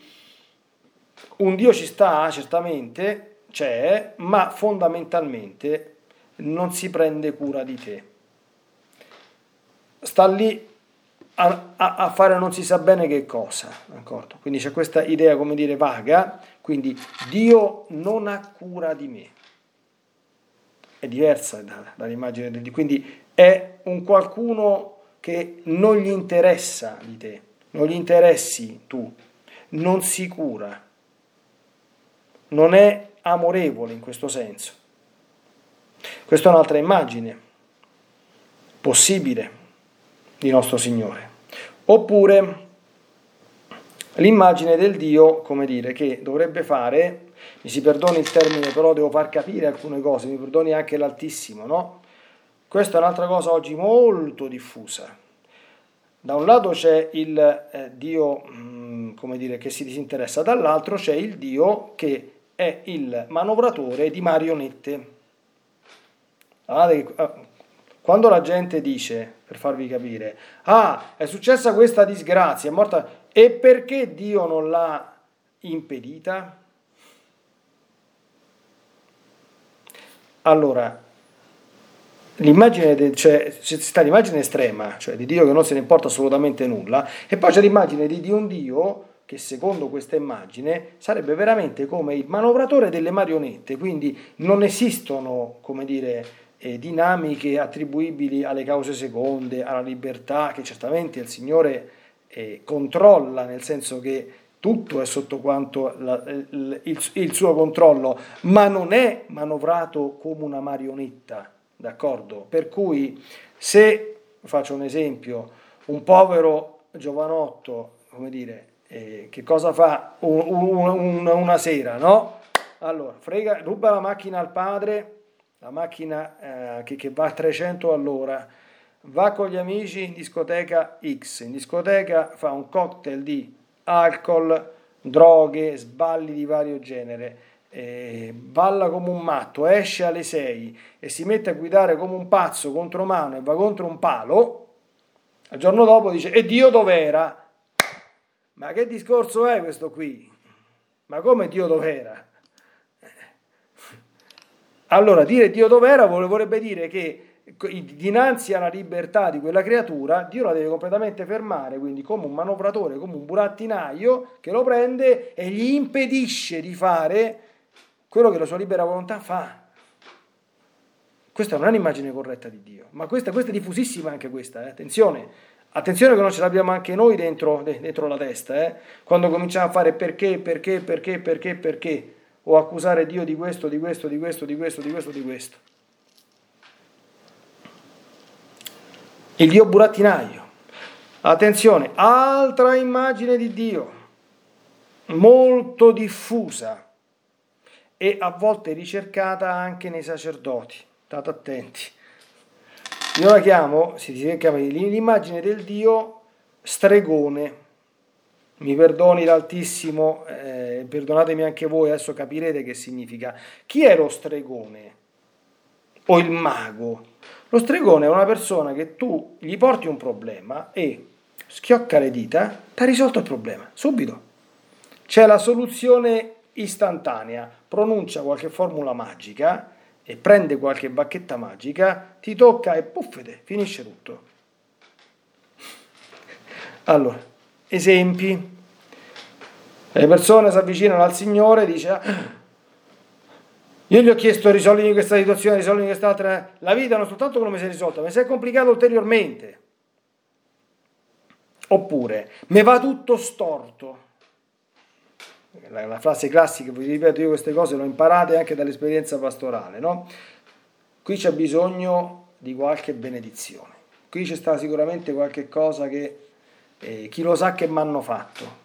un Dio ci sta, certamente c'è, ma fondamentalmente non si prende cura di te. Sta lì a, a, fare non si sa bene che cosa, d'accordo? Quindi c'è questa idea, come dire, vaga, quindi Dio non ha cura di me. È diversa da, dall'immagine del Dio, quindi è un qualcuno che non gli interessa di te, non gli interessi tu, non si cura, non è amorevole in questo senso. Questa è un'altra immagine possibile di nostro Signore. Oppure l'immagine del Dio, come dire, che dovrebbe fare, mi si perdoni il termine, però devo far capire alcune cose, mi perdoni anche l'Altissimo, no? Questa è un'altra cosa oggi molto diffusa. Da un lato c'è il eh, Dio, mm, come dire, che si disinteressa, dall'altro c'è il Dio che è il manovratore di marionette. Guardate, quando la gente dice, per farvi capire, ah, è successa questa disgrazia, è morta, e perché Dio non l'ha impedita? Allora, l'immagine, cioè, c'è sta l'immagine estrema, cioè di Dio che non se ne importa assolutamente nulla, e poi c'è l'immagine di, di un Dio che secondo questa immagine sarebbe veramente come il manovratore delle marionette, quindi non esistono, come dire, eh, dinamiche attribuibili alle cause seconde, alla libertà, che certamente il Signore eh, controlla, nel senso che tutto è sotto quanto la, il, il, suo controllo, ma non è manovrato come una marionetta, d'accordo? Per cui se, faccio un esempio, un povero giovanotto, come dire, eh, che cosa fa un, un, un, una sera, no? Allora, frega, ruba la macchina al padre, la macchina eh, che, che va a 300 all'ora, va con gli amici in discoteca X, in discoteca fa un cocktail di alcol, droghe, sballi di vario genere, eh, balla come un matto, esce alle 6 e si mette a guidare come un pazzo contro mano e va contro un palo, il giorno dopo dice e Dio dov'era? Ma che discorso è questo qui? Ma come Dio dov'era? Allora, dire Dio dov'era vorrebbe dire che dinanzi alla libertà di quella creatura, Dio la deve completamente fermare, quindi come un manovratore, come un burattinaio che lo prende e gli impedisce di fare quello che la sua libera volontà fa. Questa non è un'immagine corretta di Dio, ma questa, questa è diffusissima anche questa, eh? attenzione, attenzione che non ce l'abbiamo anche noi dentro, dentro la testa, eh? quando cominciamo a fare perché, perché, perché, perché, perché, o accusare Dio di questo, di questo, di questo, di questo, di questo, di questo. Il Dio burattinaio. Attenzione, altra immagine di Dio, molto diffusa e a volte ricercata anche nei sacerdoti state attenti. Io la chiamo, si chiama l'immagine del Dio stregone. Mi perdoni l'Altissimo, eh, perdonatemi anche voi, adesso capirete che significa. Chi è lo stregone? O il mago? Lo stregone è una persona che tu gli porti un problema e schiocca le dita, ti ha risolto il problema, subito. C'è la soluzione istantanea, pronuncia qualche formula magica e prende qualche bacchetta magica, ti tocca e puffete, finisce tutto. Allora, esempi. Le persone si avvicinano al Signore e dice, ah, io gli ho chiesto risolvimi questa situazione, risolvimi quest'altra, la vita non soltanto come si è risolta, ma si è complicata ulteriormente. Oppure, mi va tutto storto la, la, frase classica, vi ripeto io queste cose le ho imparate anche dall'esperienza pastorale, no? Qui c'è bisogno di qualche benedizione, qui c'è sta sicuramente qualche cosa che eh, chi lo sa che mi hanno fatto.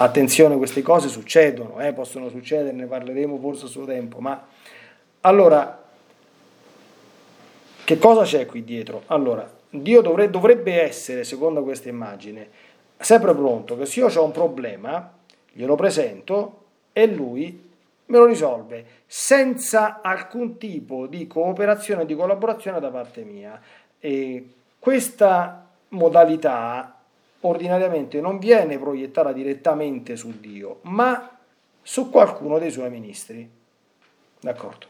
Attenzione, queste cose succedono, eh, possono succedere, ne parleremo forse a suo tempo, ma allora, che cosa c'è qui dietro? Allora, Dio dovrebbe, dovrebbe essere, secondo questa immagine, sempre pronto che se io ho un problema, glielo presento e lui me lo risolve senza alcun tipo di cooperazione di collaborazione da parte mia. E questa modalità ordinariamente non viene proiettata direttamente su Dio, ma su qualcuno dei suoi ministri. D'accordo?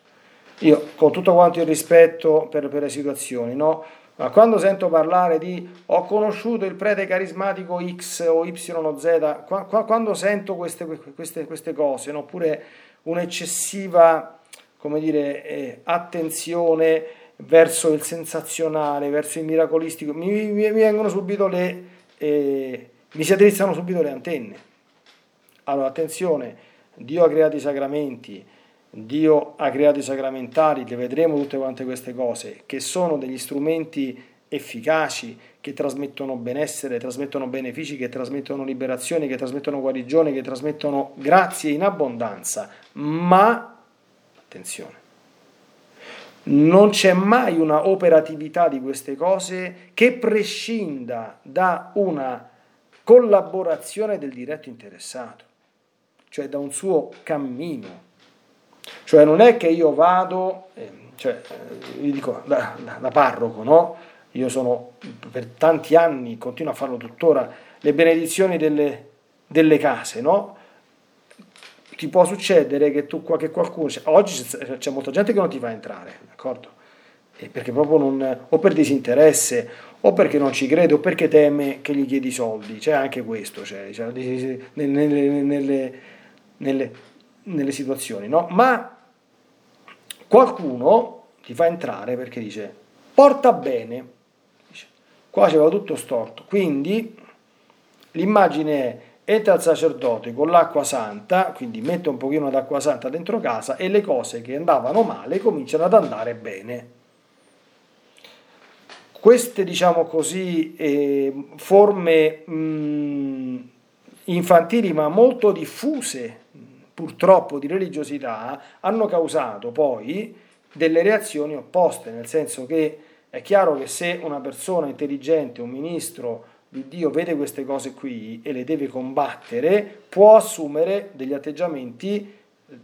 Io, con tutto quanto il rispetto per, per le situazioni, no? Ma quando sento parlare di ho conosciuto il prete carismatico X o Y o Z, quando sento queste, queste, queste cose, no? oppure un'eccessiva come dire, eh, attenzione verso il sensazionale, verso il miracolistico, mi, mi, mi vengono subito le, eh, mi si addrizzano subito le antenne. Allora, attenzione, Dio ha creato i sacramenti, Dio ha creato i sacramentali, le vedremo tutte quante queste cose, che sono degli strumenti efficaci, che trasmettono benessere, trasmettono benefici, che trasmettono liberazioni, che trasmettono guarigione, che trasmettono grazie in abbondanza. Ma, attenzione, non c'è mai una operatività di queste cose che prescinda da una collaborazione del diretto interessato, cioè da un suo cammino cioè non è che io vado, eh, cioè, eh, vi dico da, da, da, parroco, no? Io sono per tanti anni, continuo a farlo tuttora, le benedizioni delle, delle case, no? Ti può succedere che tu, che qualcuno, oggi c'è molta gente che non ti fa entrare, d'accordo? perché proprio non, o per disinteresse, o perché non ci crede, o perché teme che gli chiedi soldi, c'è anche questo, cioè, cioè, nelle, nelle, nelle nelle situazioni, no? Ma qualcuno ti fa entrare perché dice porta bene, dice, qua c'era tutto storto, quindi l'immagine è entra il sacerdote con l'acqua santa, quindi mette un pochino d'acqua santa dentro casa e le cose che andavano male cominciano ad andare bene. Queste, diciamo così, eh, forme mh, mm, infantili ma molto diffuse purtroppo di religiosità hanno causato poi delle reazioni opposte, nel senso che è chiaro che se una persona intelligente, un ministro di Dio vede queste cose qui e le deve combattere, può assumere degli atteggiamenti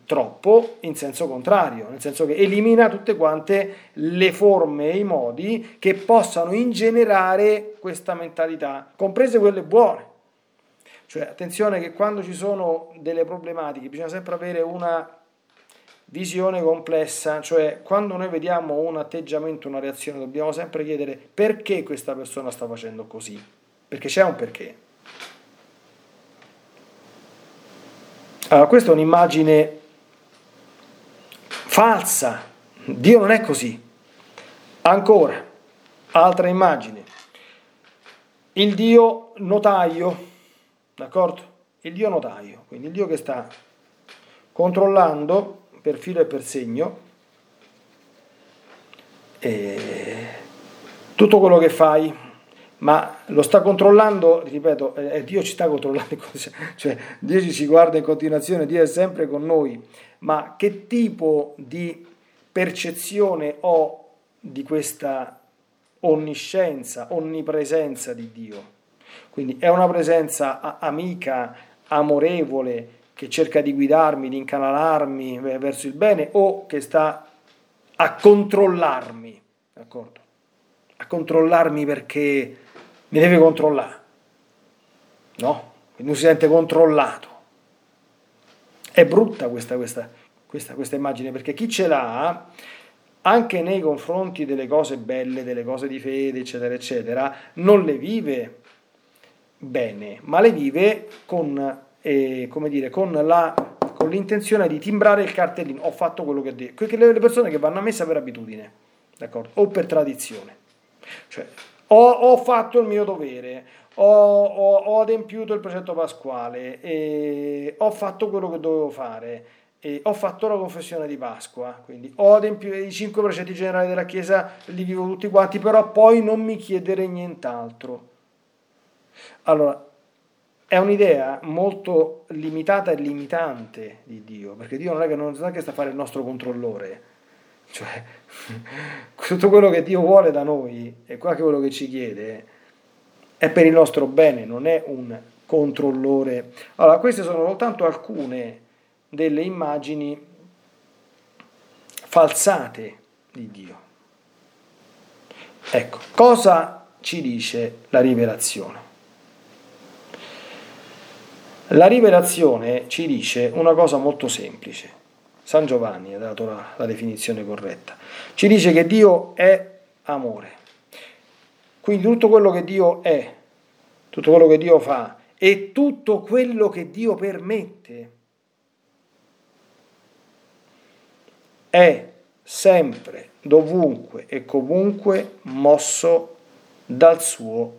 troppo in senso contrario, nel senso che elimina tutte quante le forme e i modi che possano ingenerare questa mentalità, comprese quelle buone. Cioè, attenzione che quando ci sono delle problematiche bisogna sempre avere una visione complessa, cioè quando noi vediamo un atteggiamento, una reazione, dobbiamo sempre chiedere perché questa persona sta facendo così, perché c'è un perché. Allora, questa è un'immagine falsa, Dio non è così. Ancora, altra immagine, il Dio notaio, d'accordo? Il Dio notaio, quindi il Dio che sta controllando per filo e per segno e tutto quello che fai, ma lo sta controllando, ripeto, eh, Dio ci sta controllando, [laughs] cioè Dio ci guarda in continuazione, Dio è sempre con noi, ma che tipo di percezione ho di questa onniscienza, onnipresenza di Dio? Quindi è una presenza amica, amorevole, che cerca di guidarmi, di incanalarmi verso il bene o che sta a controllarmi, d'accordo? A controllarmi perché mi deve controllare, no? Quindi non si sente controllato. È brutta questa, questa, questa, questa immagine perché chi ce l'ha anche nei confronti delle cose belle, delle cose di fede, eccetera, eccetera, non le vive bene, ma le vive con eh, come dire, con, la, con, l'intenzione di timbrare il cartellino, ho fatto quello che detto, le persone che vanno a messa per abitudine, d'accordo? O per tradizione. Cioè, ho, ho fatto il mio dovere, ho, ho, ho adempiuto il precetto pasquale, ho fatto quello che dovevo fare, e ho fatto la confessione di Pasqua, quindi ho adempiuto i cinque precetti generali della Chiesa, li vivo tutti quanti, però poi non mi chiedere nient'altro. Allora, è un'idea molto limitata e limitante di Dio, perché Dio non è che, non è che sta a fare il nostro controllore, cioè [laughs] tutto quello che Dio vuole da noi e quello che ci chiede è per il nostro bene, non è un controllore. Allora, queste sono soltanto alcune delle immagini falsate di Dio. Ecco, cosa ci dice la rivelazione? La rivelazione ci dice una cosa molto semplice. San Giovanni ha dato la, la definizione corretta. Ci dice che Dio è amore. Quindi tutto quello che Dio è, tutto quello che Dio fa e tutto quello che Dio permette è sempre, dovunque e comunque mosso dal suo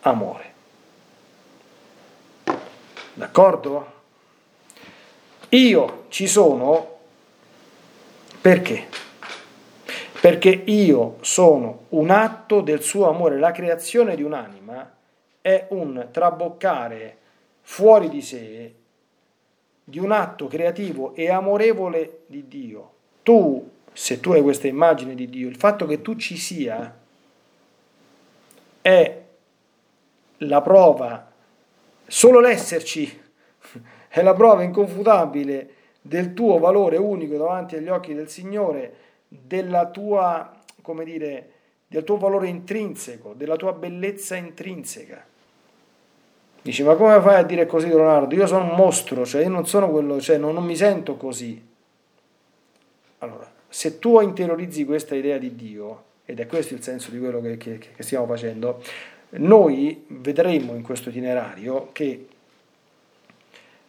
amore. D'accordo? Io ci sono perché? Perché io sono un atto del suo amore. La creazione di un'anima è un traboccare fuori di sé di un atto creativo e amorevole di Dio. Tu, se tu hai questa immagine di Dio, il fatto che tu ci sia è la prova Solo l'esserci è la prova inconfutabile del tuo valore unico davanti agli occhi del Signore, della tua, come dire, del tuo valore intrinseco, della tua bellezza intrinseca. Dici, ma come fai a dire così, Leonardo? Io sono un mostro, cioè io non sono quello, cioè non, non mi sento così. Allora, se tu interiorizzi questa idea di Dio, ed è questo il senso di quello che, che, che stiamo facendo, noi vedremo in questo itinerario che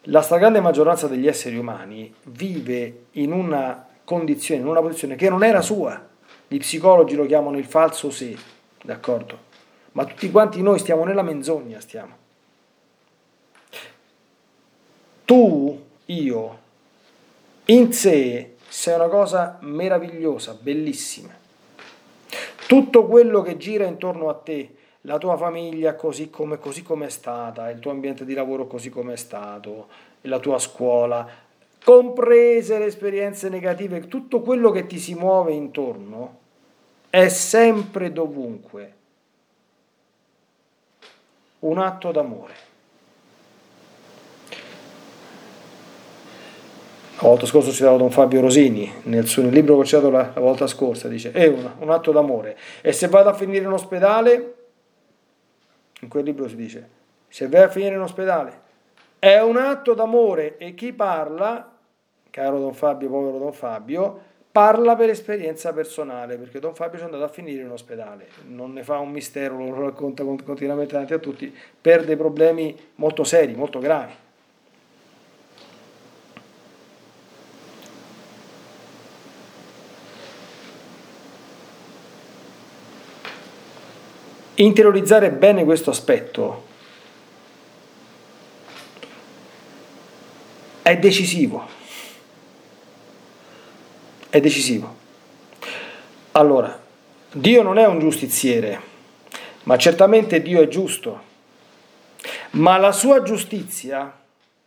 la stragrande maggioranza degli esseri umani vive in una condizione, in una posizione che non era sua. Gli psicologi lo chiamano il falso sé, d'accordo? Ma tutti quanti noi stiamo nella menzogna, stiamo. Tu, io, in sé sei una cosa meravigliosa, bellissima. Tutto quello che gira intorno a te, la tua famiglia così come, così come è stata, il tuo ambiente di lavoro così come è stato, la tua scuola, comprese le esperienze negative, tutto quello che ti si muove intorno, è sempre dovunque un atto d'amore. La volta scorsa ho citato Don Fabio Rosini, nel, suo, libro che ho citato la, la, volta scorsa, dice è un, un atto d'amore. E se vado a finire in ospedale, in quel libro si dice, se vai a finire in ospedale, è un atto d'amore e chi parla, caro Don Fabio, povero Don Fabio, parla per esperienza personale, perché Don Fabio è andato a finire in ospedale, non ne fa un mistero, lo racconta continuamente davanti a tutti, per dei problemi molto seri, molto gravi. Interiorizzare bene questo aspetto è decisivo. È decisivo. Allora, Dio non è un giustiziere, ma certamente Dio è giusto. Ma la sua giustizia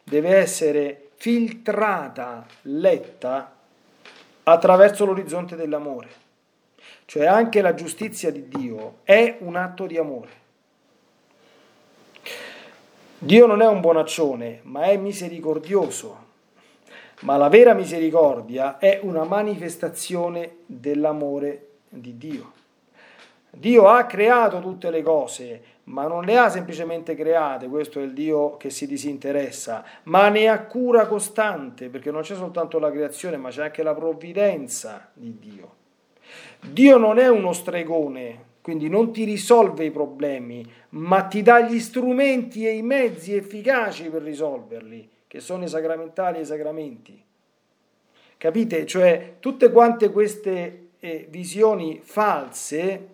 deve essere filtrata, letta attraverso l'orizzonte dell'amore. Cioè anche la giustizia di Dio è un atto di amore. Dio non è un bonaccione, ma è misericordioso. Ma la vera misericordia è una manifestazione dell'amore di Dio. Dio ha creato tutte le cose, ma non le ha semplicemente create, questo è il Dio che si disinteressa, ma ne ha cura costante, perché non c'è soltanto la creazione, ma c'è anche la provvidenza di Dio. Dio non è uno stregone, quindi non ti risolve i problemi, ma ti dà gli strumenti e i mezzi efficaci per risolverli, che sono i sacramentali e i sacramenti. Capite? Cioè, tutte quante queste eh, visioni false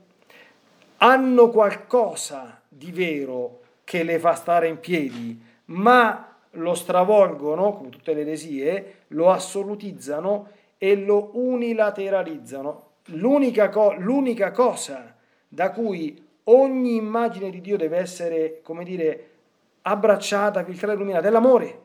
hanno qualcosa di vero che le fa stare in piedi, ma lo stravolgono, come tutte le eresie, lo assolutizzano e lo unilateralizzano l'unica, co- l'unica cosa da cui ogni immagine di Dio deve essere, come dire, abbracciata, filtrata, illuminata, è l'amore.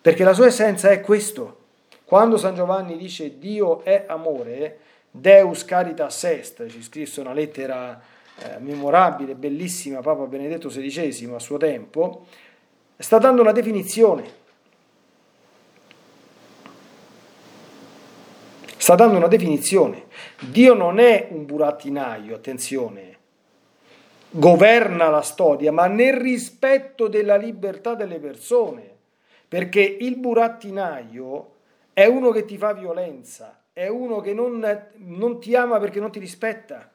Perché la sua essenza è questo. Quando San Giovanni dice Dio è amore, Deus caritas est, ci scrisse una lettera eh, memorabile, bellissima, Papa Benedetto XVI a suo tempo, sta dando una definizione sta dando una definizione. Dio non è un burattinaio, attenzione, governa la storia, ma nel rispetto della libertà delle persone, perché il burattinaio è uno che ti fa violenza, è uno che non, non ti ama perché non ti rispetta.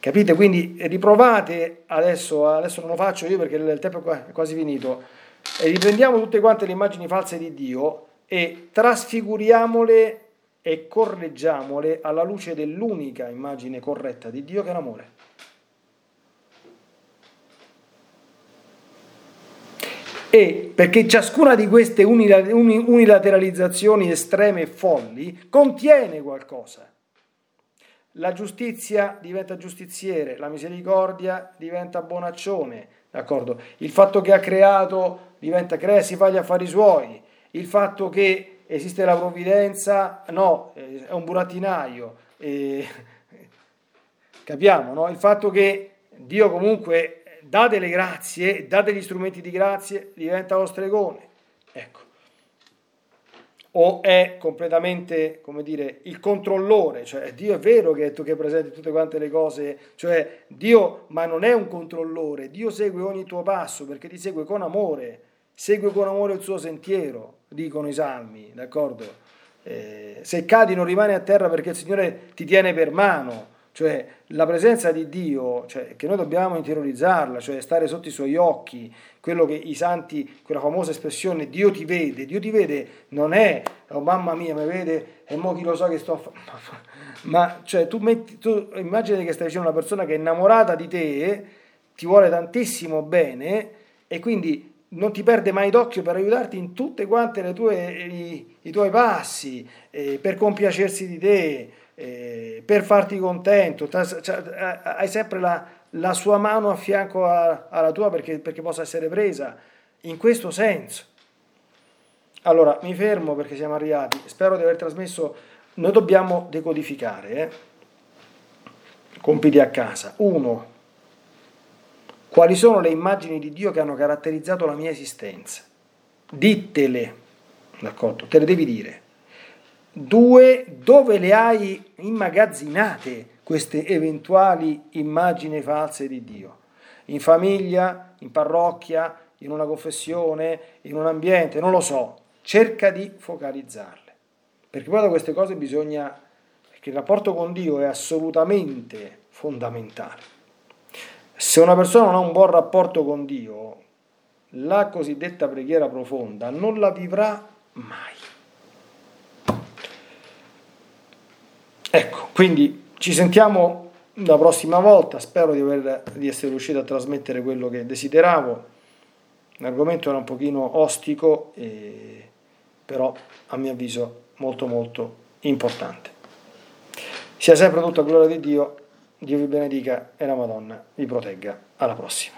Capite? Quindi riprovate adesso, adesso non lo faccio io perché il tempo è quasi finito e riprendiamo tutte quante le immagini false di Dio e trasfiguriamole e correggiamole alla luce dell'unica immagine corretta di Dio che è l'amore. E perché ciascuna di queste unilateralizzazioni estreme e folli contiene qualcosa. La giustizia diventa giustiziere, la misericordia diventa bonaccione, d'accordo? Il fatto che ha creato diventa crea, si fa gli affari suoi, il fatto che esiste la provvidenza, no, è un burattinaio, eh, [laughs] capiamo, no? Il fatto che Dio comunque dà delle grazie, dà degli strumenti di grazie, diventa lo stregone, ecco. O è completamente, come dire, il controllore, cioè Dio è vero che è tu che presenti tutte quante le cose, cioè Dio, ma non è un controllore, Dio segue ogni tuo passo perché ti segue con amore, segue con amore il suo sentiero, dicono i salmi, d'accordo? Eh, se cadi non rimani a terra perché il Signore ti tiene per mano, cioè la presenza di Dio, cioè, che noi dobbiamo interiorizzarla, cioè stare sotto i suoi occhi, quello che i santi, quella famosa espressione Dio ti vede, Dio ti vede non è, oh mamma mia mi vede e mo chi lo sa che sto a fare, [laughs] ma cioè tu, metti, tu immagini che stai vicino a una persona che è innamorata di te, ti vuole tantissimo bene e quindi non ti perde mai d'occhio per aiutarti in tutte quante tue, i, i, tuoi passi, eh, per compiacersi di te, eh, per farti contento, cioè, hai sempre la, la sua mano a fianco alla tua perché, perché possa essere presa, in questo senso. Allora, mi fermo perché siamo arrivati, spero di aver trasmesso, noi dobbiamo decodificare, eh? compiti a casa. Uno, quali sono le immagini di Dio che hanno caratterizzato la mia esistenza? Dittele, d'accordo? Te le devi dire. Due, dove le hai immagazzinate queste eventuali immagini false di Dio? In famiglia, in parrocchia, in una confessione, in un ambiente, non lo so. Cerca di focalizzarle. Perché poi da queste cose bisogna, perché il rapporto con Dio è assolutamente fondamentale. Se una persona non ha un buon rapporto con Dio, la cosiddetta preghiera profonda non la vivrà mai. Ecco, quindi ci sentiamo la prossima volta, spero di, aver, di essere riuscito a trasmettere quello che desideravo. L'argomento era un pochino ostico, eh, però a mio avviso molto molto importante. Sia sempre tutta gloria di Dio Dio vi benedica e la Madonna vi protegga. Alla prossima.